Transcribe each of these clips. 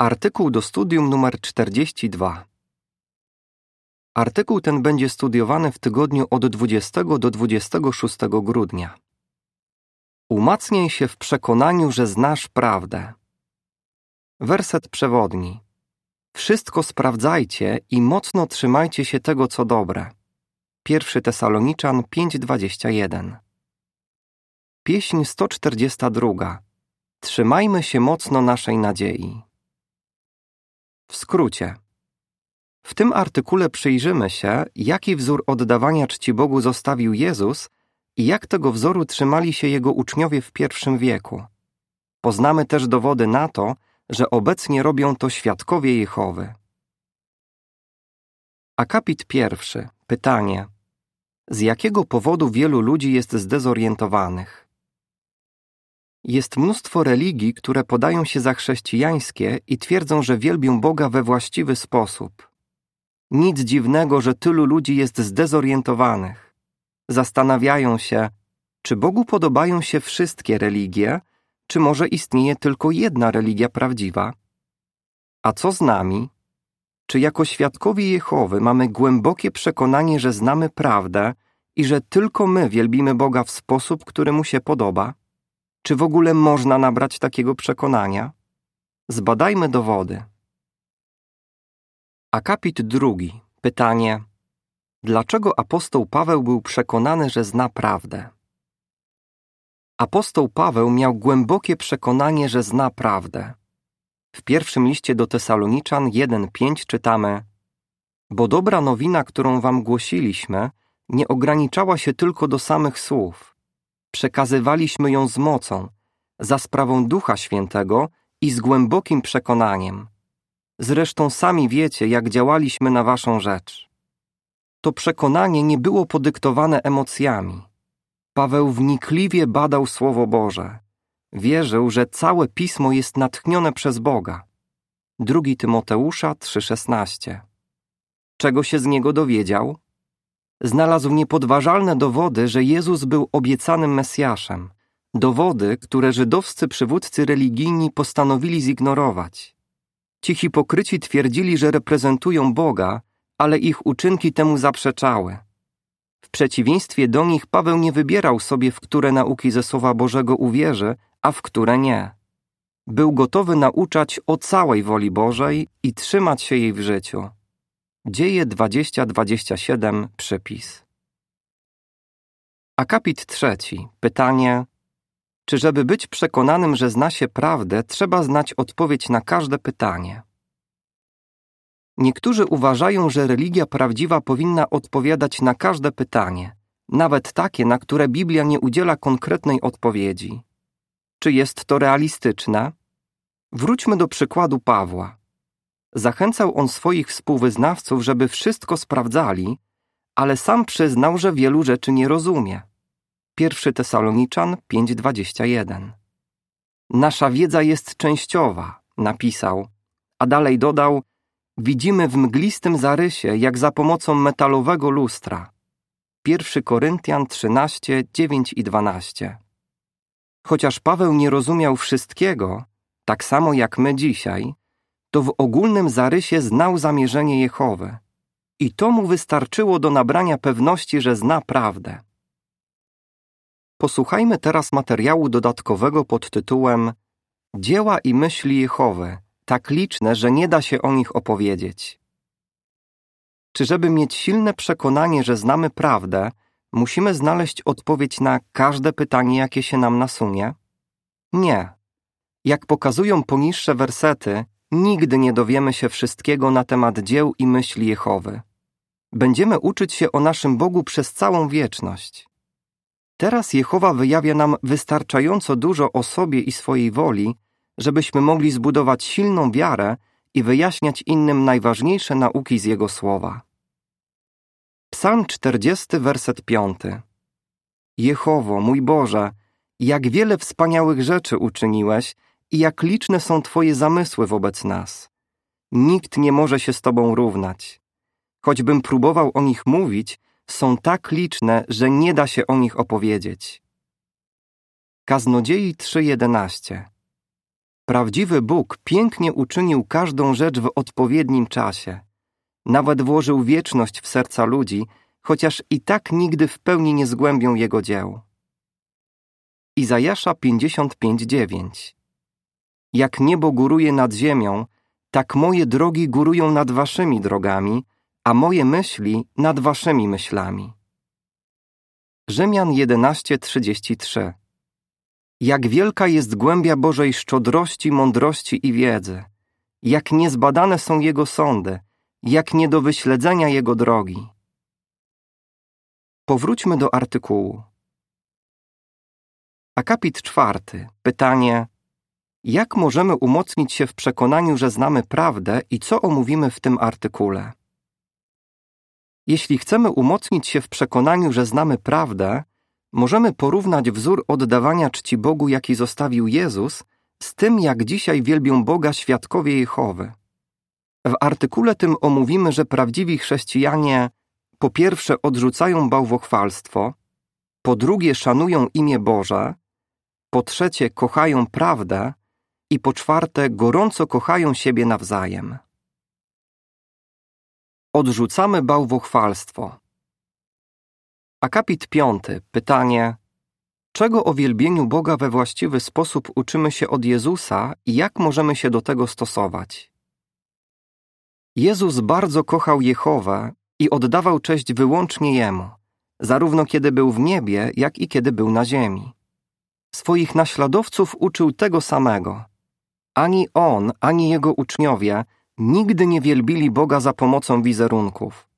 Artykuł do studium numer 42. Artykuł ten będzie studiowany w tygodniu od 20 do 26 grudnia. Umacniaj się w przekonaniu, że znasz prawdę. Werset przewodni. Wszystko sprawdzajcie i mocno trzymajcie się tego, co dobre. 1 Tesaloniczan 5:21. Pieśń 142. Trzymajmy się mocno naszej nadziei. W skrócie. W tym artykule przyjrzymy się, jaki wzór oddawania czci Bogu zostawił Jezus i jak tego wzoru trzymali się jego uczniowie w pierwszym wieku. Poznamy też dowody na to, że obecnie robią to świadkowie Jehowy. Akapit pierwszy. Pytanie. Z jakiego powodu wielu ludzi jest zdezorientowanych? Jest mnóstwo religii, które podają się za chrześcijańskie i twierdzą, że wielbią Boga we właściwy sposób. Nic dziwnego, że tylu ludzi jest zdezorientowanych. Zastanawiają się, czy Bogu podobają się wszystkie religie, czy może istnieje tylko jedna religia prawdziwa? A co z nami? Czy jako świadkowie Jehowy mamy głębokie przekonanie, że znamy prawdę i że tylko my wielbimy Boga w sposób, który mu się podoba? Czy w ogóle można nabrać takiego przekonania? Zbadajmy dowody. Akapit drugi. Pytanie. Dlaczego apostoł Paweł był przekonany, że zna prawdę? Apostoł Paweł miał głębokie przekonanie, że zna prawdę. W pierwszym liście do Tesaloniczan 1:5 czytamy: Bo dobra nowina, którą wam głosiliśmy, nie ograniczała się tylko do samych słów. Przekazywaliśmy ją z mocą, za sprawą Ducha Świętego i z głębokim przekonaniem. Zresztą sami wiecie, jak działaliśmy na waszą rzecz. To przekonanie nie było podyktowane emocjami. Paweł wnikliwie badał Słowo Boże. Wierzył, że całe Pismo jest natchnione przez Boga. 2 Tymoteusza 3,16 Czego się z niego dowiedział? Znalazł niepodważalne dowody, że Jezus był obiecanym Mesjaszem. Dowody, które żydowscy przywódcy religijni postanowili zignorować. Ci hipokryci twierdzili, że reprezentują Boga, ale ich uczynki temu zaprzeczały. W przeciwieństwie do nich Paweł nie wybierał sobie, w które nauki ze Słowa Bożego uwierzy, a w które nie. Był gotowy nauczać o całej woli Bożej i trzymać się jej w życiu. Dzieje 20-27 przypis. Akapit trzeci. Pytanie. Czy żeby być przekonanym, że zna się prawdę, trzeba znać odpowiedź na każde pytanie? Niektórzy uważają, że religia prawdziwa powinna odpowiadać na każde pytanie, nawet takie, na które Biblia nie udziela konkretnej odpowiedzi. Czy jest to realistyczne? Wróćmy do przykładu Pawła. Zachęcał on swoich współwyznawców, żeby wszystko sprawdzali, ale sam przyznał, że wielu rzeczy nie rozumie. 1 Tesaloniczan 5:21. Nasza wiedza jest częściowa, napisał, a dalej dodał: Widzimy w mglistym zarysie, jak za pomocą metalowego lustra. 1 Koryntian 13, 9 i 12. Chociaż Paweł nie rozumiał wszystkiego, tak samo jak my dzisiaj, to w ogólnym zarysie znał zamierzenie Jehowy. I to mu wystarczyło do nabrania pewności, że zna prawdę. Posłuchajmy teraz materiału dodatkowego pod tytułem Dzieła i myśli Jehowy, tak liczne, że nie da się o nich opowiedzieć. Czy żeby mieć silne przekonanie, że znamy prawdę, musimy znaleźć odpowiedź na każde pytanie, jakie się nam nasunie? Nie. Jak pokazują poniższe wersety, nigdy nie dowiemy się wszystkiego na temat dzieł i myśli Jehowy. Będziemy uczyć się o naszym Bogu przez całą wieczność. Teraz Jehowa wyjawia nam wystarczająco dużo o sobie i swojej woli, żebyśmy mogli zbudować silną wiarę i wyjaśniać innym najważniejsze nauki z Jego słowa. Psalm 40, werset 5. Jehowo, mój Boże, jak wiele wspaniałych rzeczy uczyniłeś i jak liczne są Twoje zamysły wobec nas. Nikt nie może się z Tobą równać. Choćbym próbował o nich mówić, są tak liczne, że nie da się o nich opowiedzieć. Kaznodziei 3.11 Prawdziwy Bóg pięknie uczynił każdą rzecz w odpowiednim czasie. Nawet włożył wieczność w serca ludzi, chociaż i tak nigdy w pełni nie zgłębią Jego dzieł. Izajasza 55:9 Jak niebo góruje nad ziemią, tak moje drogi górują nad waszymi drogami, a moje myśli nad waszymi myślami. Rzymian 11:33 Jak wielka jest głębia Bożej szczodrości, mądrości i wiedzy, jak niezbadane są Jego sądy, jak nie do wyśledzenia Jego drogi. Powróćmy do artykułu. Akapit czwarty. Pytanie: Jak możemy umocnić się w przekonaniu, że znamy prawdę i co omówimy w tym artykule? Jeśli chcemy umocnić się w przekonaniu, że znamy prawdę, możemy porównać wzór oddawania czci Bogu, jaki zostawił Jezus, z tym, jak dzisiaj wielbią Boga świadkowie Jehowy. W artykule tym omówimy, że prawdziwi chrześcijanie po pierwsze odrzucają bałwochwalstwo, po drugie szanują imię Boże, po trzecie kochają prawdę i po czwarte gorąco kochają siebie nawzajem. Odrzucamy bałwochwalstwo. Akapit piąty. Pytanie. Czego o wielbieniu Boga we właściwy sposób uczymy się od Jezusa i jak możemy się do tego stosować? Jezus bardzo kochał Jehowę i oddawał cześć wyłącznie Jemu, zarówno kiedy był w niebie, jak i kiedy był na ziemi. Swoich naśladowców uczył tego samego. Ani on, ani jego uczniowie nigdy nie wielbili Boga za pomocą wizerunków.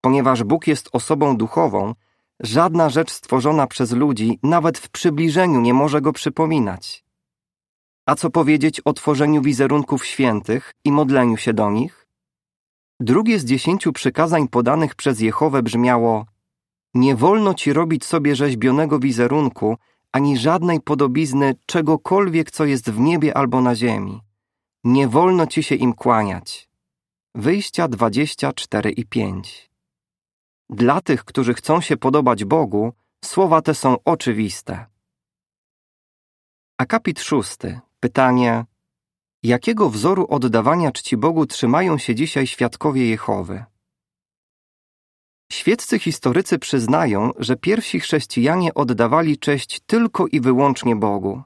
Ponieważ Bóg jest osobą duchową, żadna rzecz stworzona przez ludzi nawet w przybliżeniu nie może go przypominać. A co powiedzieć o tworzeniu wizerunków świętych i modleniu się do nich? Drugie z dziesięciu przykazań podanych przez Jehowę brzmiało Nie wolno ci robić sobie rzeźbionego wizerunku, ani żadnej podobizny czegokolwiek, co jest w niebie albo na ziemi. Nie wolno ci się im kłaniać. Wyjścia 24 i 5 Dla tych, którzy chcą się podobać Bogu, słowa te są oczywiste. Akapit szósty. Pytanie. Jakiego wzoru oddawania czci Bogu trzymają się dzisiaj świadkowie Jehowy? Świeccy historycy przyznają, że pierwsi chrześcijanie oddawali cześć tylko i wyłącznie Bogu.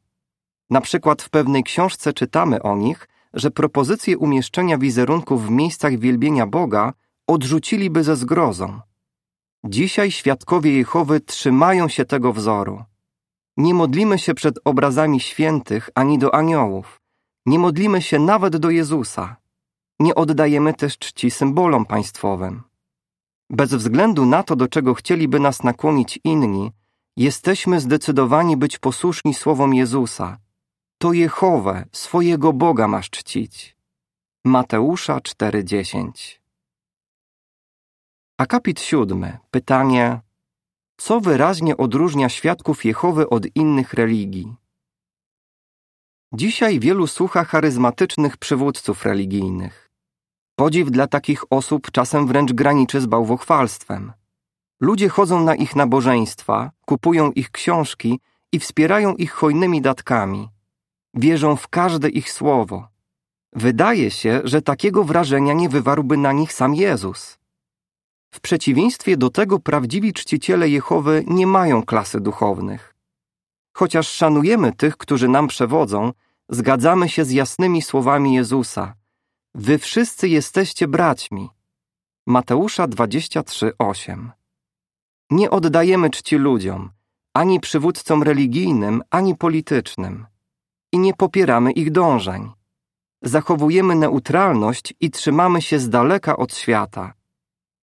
Na przykład w pewnej książce czytamy o nich, że propozycję umieszczenia wizerunków w miejscach wielbienia Boga odrzuciliby ze zgrozą. Dzisiaj świadkowie Jehowy trzymają się tego wzoru. Nie modlimy się przed obrazami świętych ani do aniołów. Nie modlimy się nawet do Jezusa. Nie oddajemy też czci symbolom państwowym. Bez względu na to, do czego chcieliby nas nakłonić inni, jesteśmy zdecydowani być posłuszni słowom Jezusa. To Jehowę, swojego Boga masz czcić. Mateusza 4:10 Akapit siódmy. Pytanie. Co wyraźnie odróżnia świadków Jehowy od innych religii? Dzisiaj wielu słucha charyzmatycznych przywódców religijnych. Podziw dla takich osób czasem wręcz graniczy z bałwochwalstwem. Ludzie chodzą na ich nabożeństwa, kupują ich książki i wspierają ich hojnymi datkami. Wierzą w każde ich słowo. Wydaje się, że takiego wrażenia nie wywarłby na nich sam Jezus. W przeciwieństwie do tego prawdziwi czciciele Jehowy nie mają klasy duchownych. Chociaż szanujemy tych, którzy nam przewodzą, zgadzamy się z jasnymi słowami Jezusa – Wy wszyscy jesteście braćmi. Mateusza 23:8. Nie oddajemy czci ludziom, ani przywódcom religijnym, ani politycznym. I nie popieramy ich dążeń. Zachowujemy neutralność i trzymamy się z daleka od świata.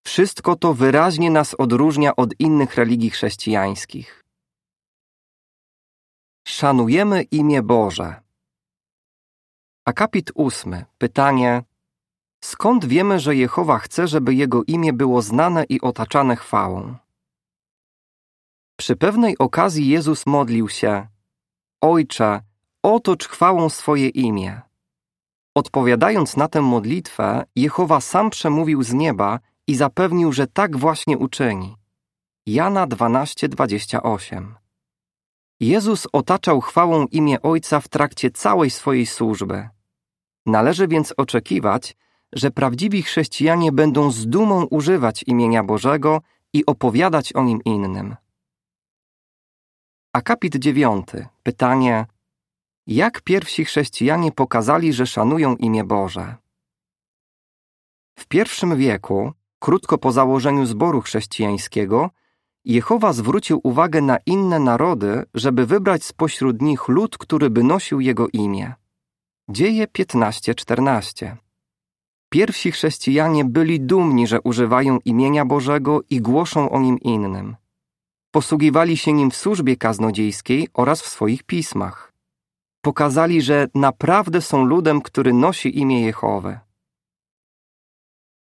Wszystko to wyraźnie nas odróżnia od innych religii chrześcijańskich. Szanujemy imię Boże. Akapit ósmy. Pytanie. Skąd wiemy, że Jehowa chce, żeby Jego imię było znane i otaczane chwałą? Przy pewnej okazji Jezus modlił się Ojcze, otocz chwałą swoje imię. Odpowiadając na tę modlitwę, Jehowa sam przemówił z nieba i zapewnił, że tak właśnie uczyni. Jana 12:28 Jezus otaczał chwałą imię Ojca w trakcie całej swojej służby. Należy więc oczekiwać, że prawdziwi chrześcijanie będą z dumą używać imienia Bożego i opowiadać o nim innym. Akapit dziewiąty. Pytanie: Jak pierwsi chrześcijanie pokazali, że szanują imię Boże? W pierwszym wieku, krótko po założeniu zboru chrześcijańskiego, Jehowa zwrócił uwagę na inne narody, żeby wybrać spośród nich lud, który by nosił jego imię. Dzieje 15:14. Pierwsi chrześcijanie byli dumni, że używają imienia Bożego i głoszą o nim innym. Posługiwali się nim w służbie kaznodziejskiej oraz w swoich pismach. Pokazali, że naprawdę są ludem, który nosi imię Jehowy.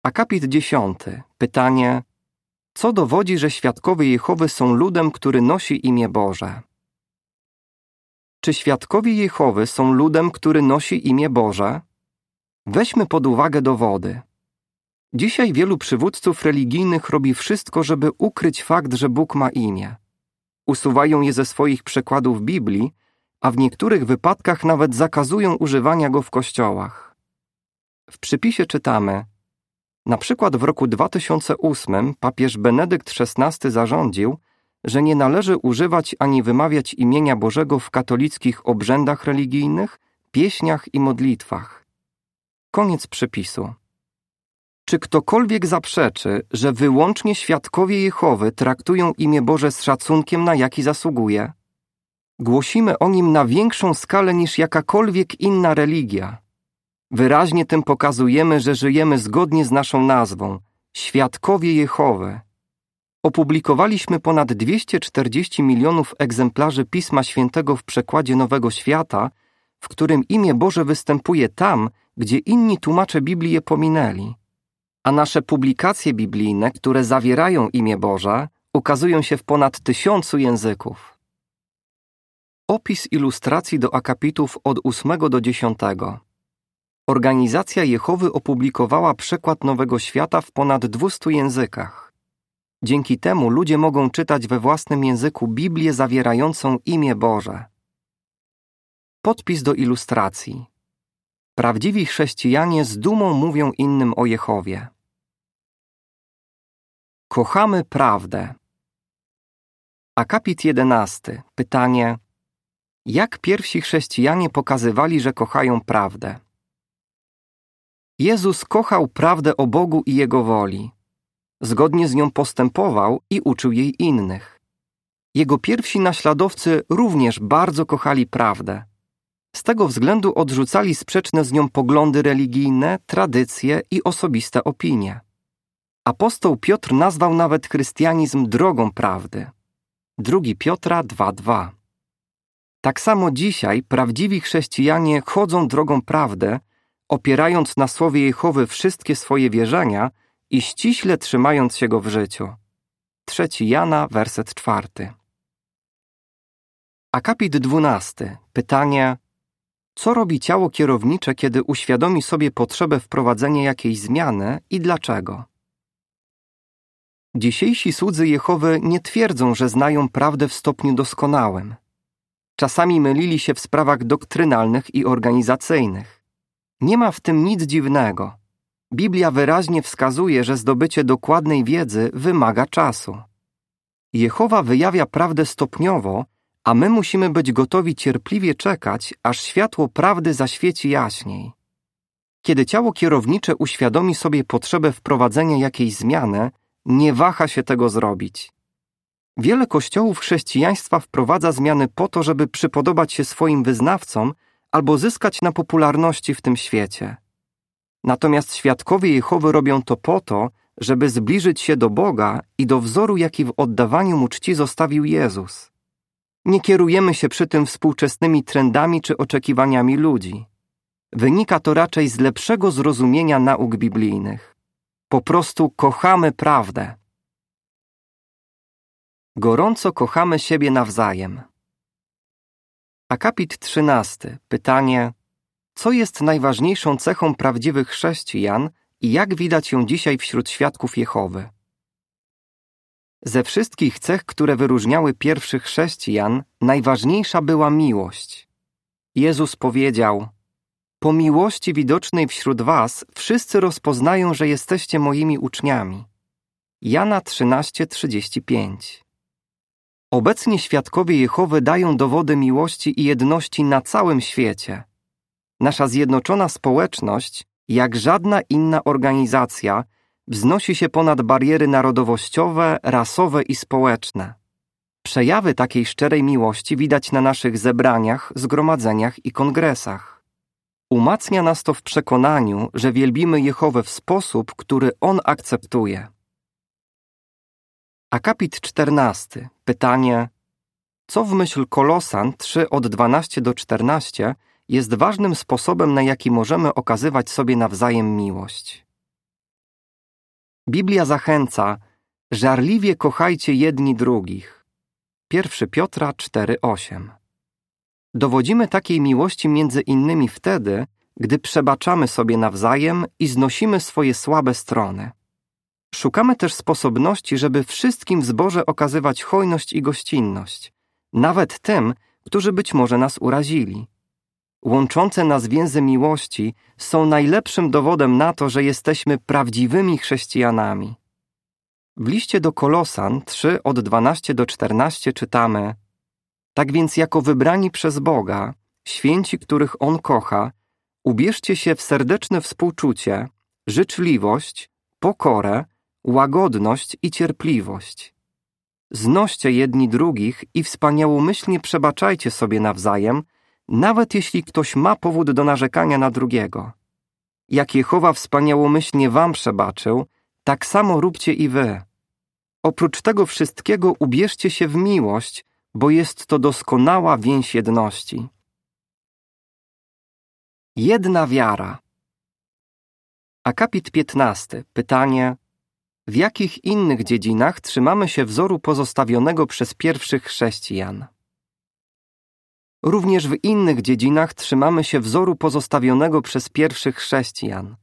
Akapit 10. Pytanie: Co dowodzi, że świadkowie Jehowy są ludem, który nosi imię Boże? Czy świadkowie Jehowy są ludem, który nosi imię Boże? Weźmy pod uwagę dowody. Dzisiaj wielu przywódców religijnych robi wszystko, żeby ukryć fakt, że Bóg ma imię. Usuwają je ze swoich przekładów Biblii, a w niektórych wypadkach nawet zakazują używania go w kościołach. W przypisie czytamy: Na przykład w roku 2008 papież Benedykt XVI zarządził, że nie należy używać ani wymawiać imienia Bożego w katolickich obrzędach religijnych, pieśniach i modlitwach. Koniec przepisu. Czy ktokolwiek zaprzeczy, że wyłącznie świadkowie Jehowy traktują imię Boże z szacunkiem, na jaki zasługuje? Głosimy o nim na większą skalę niż jakakolwiek inna religia. Wyraźnie tym pokazujemy, że żyjemy zgodnie z naszą nazwą świadkowie Jehowy. Opublikowaliśmy ponad 240 milionów egzemplarzy Pisma Świętego w przekładzie Nowego Świata, w którym imię Boże występuje tam, gdzie inni tłumacze Biblii je pominęli. A nasze publikacje biblijne, które zawierają imię Boże, ukazują się w ponad tysiącu języków. Opis ilustracji do akapitów od 8 do 10. Organizacja Jehowy opublikowała przekład Nowego Świata w ponad 200 językach. Dzięki temu ludzie mogą czytać we własnym języku Biblię zawierającą imię Boże. Podpis do ilustracji. Prawdziwi chrześcijanie z dumą mówią innym o Jehowie. Kochamy prawdę. Akapit 11. Pytanie: Jak pierwsi chrześcijanie pokazywali, że kochają prawdę? Jezus kochał prawdę o Bogu i Jego woli. Zgodnie z nią postępował i uczył jej innych. Jego pierwsi naśladowcy również bardzo kochali prawdę. Z tego względu odrzucali sprzeczne z nią poglądy religijne, tradycje i osobiste opinie. Apostoł Piotr nazwał nawet chrystianizm drogą prawdy. 2 Piotra 2:2. Tak samo dzisiaj prawdziwi chrześcijanie chodzą drogą prawdy, opierając na słowie Jehowy wszystkie swoje wierzenia i ściśle trzymając się go w życiu. 3 Jana, werset 4. Akapit 12. Pytanie: co robi ciało kierownicze, kiedy uświadomi sobie potrzebę wprowadzenia jakiejś zmiany i dlaczego? Dzisiejsi słudzy Jehowy nie twierdzą, że znają prawdę w stopniu doskonałym. Czasami mylili się w sprawach doktrynalnych i organizacyjnych. Nie ma w tym nic dziwnego. Biblia wyraźnie wskazuje, że zdobycie dokładnej wiedzy wymaga czasu. Jehowa wyjawia prawdę stopniowo, a my musimy być gotowi cierpliwie czekać, aż światło prawdy zaświeci jaśniej. Kiedy ciało kierownicze uświadomi sobie potrzebę wprowadzenia jakiejś zmiany, nie waha się tego zrobić. Wiele kościołów chrześcijaństwa wprowadza zmiany po to, żeby przypodobać się swoim wyznawcom albo zyskać na popularności w tym świecie. Natomiast świadkowie Jehowy robią to po to, żeby zbliżyć się do Boga i do wzoru, jaki w oddawaniu mu czci zostawił Jezus. Nie kierujemy się przy tym współczesnymi trendami czy oczekiwaniami ludzi. Wynika to raczej z lepszego zrozumienia nauk biblijnych. Po prostu kochamy prawdę. Gorąco kochamy siebie nawzajem. Akapit 13. Pytanie: Co jest najważniejszą cechą prawdziwych chrześcijan i jak widać ją dzisiaj wśród świadków Jehowy? Ze wszystkich cech, które wyróżniały pierwszych chrześcijan, najważniejsza była miłość. Jezus powiedział: Po miłości widocznej wśród was wszyscy rozpoznają, że jesteście moimi uczniami. Jana 13:35 Obecnie świadkowie Jehowy dają dowody miłości i jedności na całym świecie. Nasza zjednoczona społeczność, jak żadna inna organizacja, wznosi się ponad bariery narodowościowe, rasowe i społeczne. Przejawy takiej szczerej miłości widać na naszych zebraniach, zgromadzeniach i kongresach. Umacnia nas to w przekonaniu, że wielbimy Jehowę w sposób, który On akceptuje. Akapit 14. Pytanie: Co w myśl Kolosan 3 od 12 do 14 jest ważnym sposobem, na jaki możemy okazywać sobie nawzajem miłość? Biblia zachęca: żarliwie kochajcie jedni drugich. 1 Piotra 4:8. Dowodzimy takiej miłości między innymi wtedy, gdy przebaczamy sobie nawzajem i znosimy swoje słabe strony. Szukamy też sposobności, żeby wszystkim w zborze okazywać hojność i gościnność, nawet tym, którzy być może nas urazili. Łączące nas więzy miłości są najlepszym dowodem na to, że jesteśmy prawdziwymi chrześcijanami. W liście do Kolosan 3 od 12 do 14 czytamy Tak więc jako wybrani przez Boga, święci, których On kocha, ubierzcie się w serdeczne współczucie, życzliwość, pokorę, łagodność i cierpliwość. Znoście jedni drugich i wspaniałomyślnie przebaczajcie sobie nawzajem, nawet jeśli ktoś ma powód do narzekania na drugiego. Jak Jehowa wspaniałomyślnie wam przebaczył, tak samo róbcie i wy. Oprócz tego wszystkiego ubierzcie się w miłość, bo jest to doskonała więź jedności. Jedna wiara. Akapit 15. Pytanie: w jakich innych dziedzinach trzymamy się wzoru pozostawionego przez pierwszych chrześcijan? Również w innych dziedzinach trzymamy się wzoru pozostawionego przez pierwszych chrześcijan.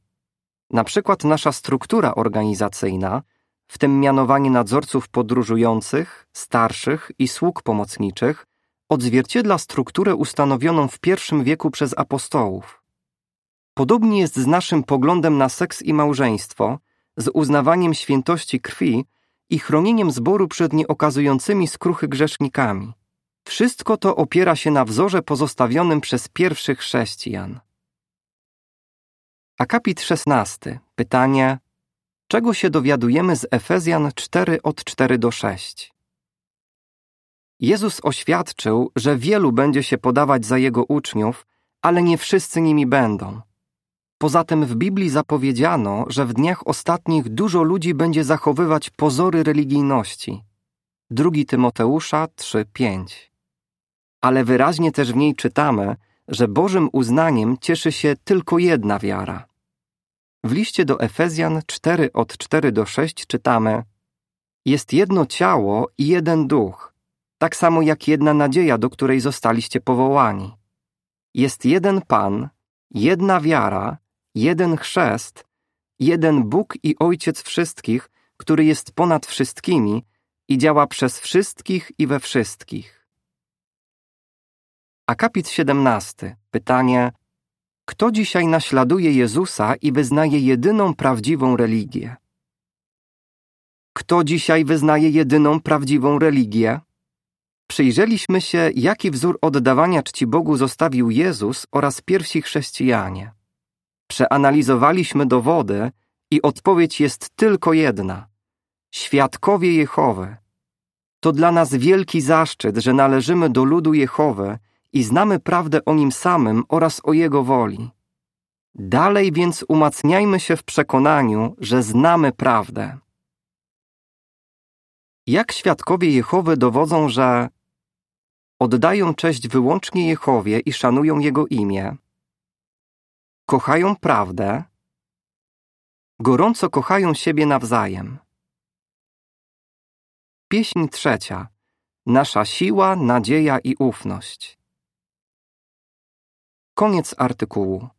Na przykład nasza struktura organizacyjna, w tym mianowanie nadzorców podróżujących, starszych i sług pomocniczych, odzwierciedla strukturę ustanowioną w pierwszym wieku przez apostołów. Podobnie jest z naszym poglądem na seks i małżeństwo, z uznawaniem świętości krwi i chronieniem zboru przed nieokazującymi skruchy grzesznikami. Wszystko to opiera się na wzorze pozostawionym przez pierwszych chrześcijan. Akapit 16. Pytanie: Czego się dowiadujemy z Efezjan 4 od 4 do 6? Jezus oświadczył, że wielu będzie się podawać za jego uczniów, ale nie wszyscy nimi będą. Poza tym w Biblii zapowiedziano, że w dniach ostatnich dużo ludzi będzie zachowywać pozory religijności. 2 Tymoteusza 3:5. Ale wyraźnie też w niej czytamy, że Bożym uznaniem cieszy się tylko jedna wiara. W liście do Efezjan 4 od 4 do 6 czytamy: Jest jedno ciało i jeden duch, tak samo jak jedna nadzieja, do której zostaliście powołani. Jest jeden Pan, jedna wiara, jeden chrzest, jeden Bóg i Ojciec wszystkich, który jest ponad wszystkimi i działa przez wszystkich i we wszystkich. Akapit 17. Pytanie: Kto dzisiaj naśladuje Jezusa i wyznaje jedyną prawdziwą religię? Kto dzisiaj wyznaje jedyną prawdziwą religię? Przyjrzeliśmy się, jaki wzór oddawania czci Bogu zostawił Jezus oraz pierwsi chrześcijanie. Przeanalizowaliśmy dowody i odpowiedź jest tylko jedna. Świadkowie Jehowy. To dla nas wielki zaszczyt, że należymy do ludu Jehowy i znamy prawdę o nim samym oraz o jego woli. Dalej więc umacniajmy się w przekonaniu, że znamy prawdę. Jak świadkowie Jehowy dowodzą, że oddają cześć wyłącznie Jehowie i szanują Jego imię, kochają prawdę, gorąco kochają siebie nawzajem. Pieśń trzecia. Nasza siła, nadzieja i ufność. Koniec artykułu.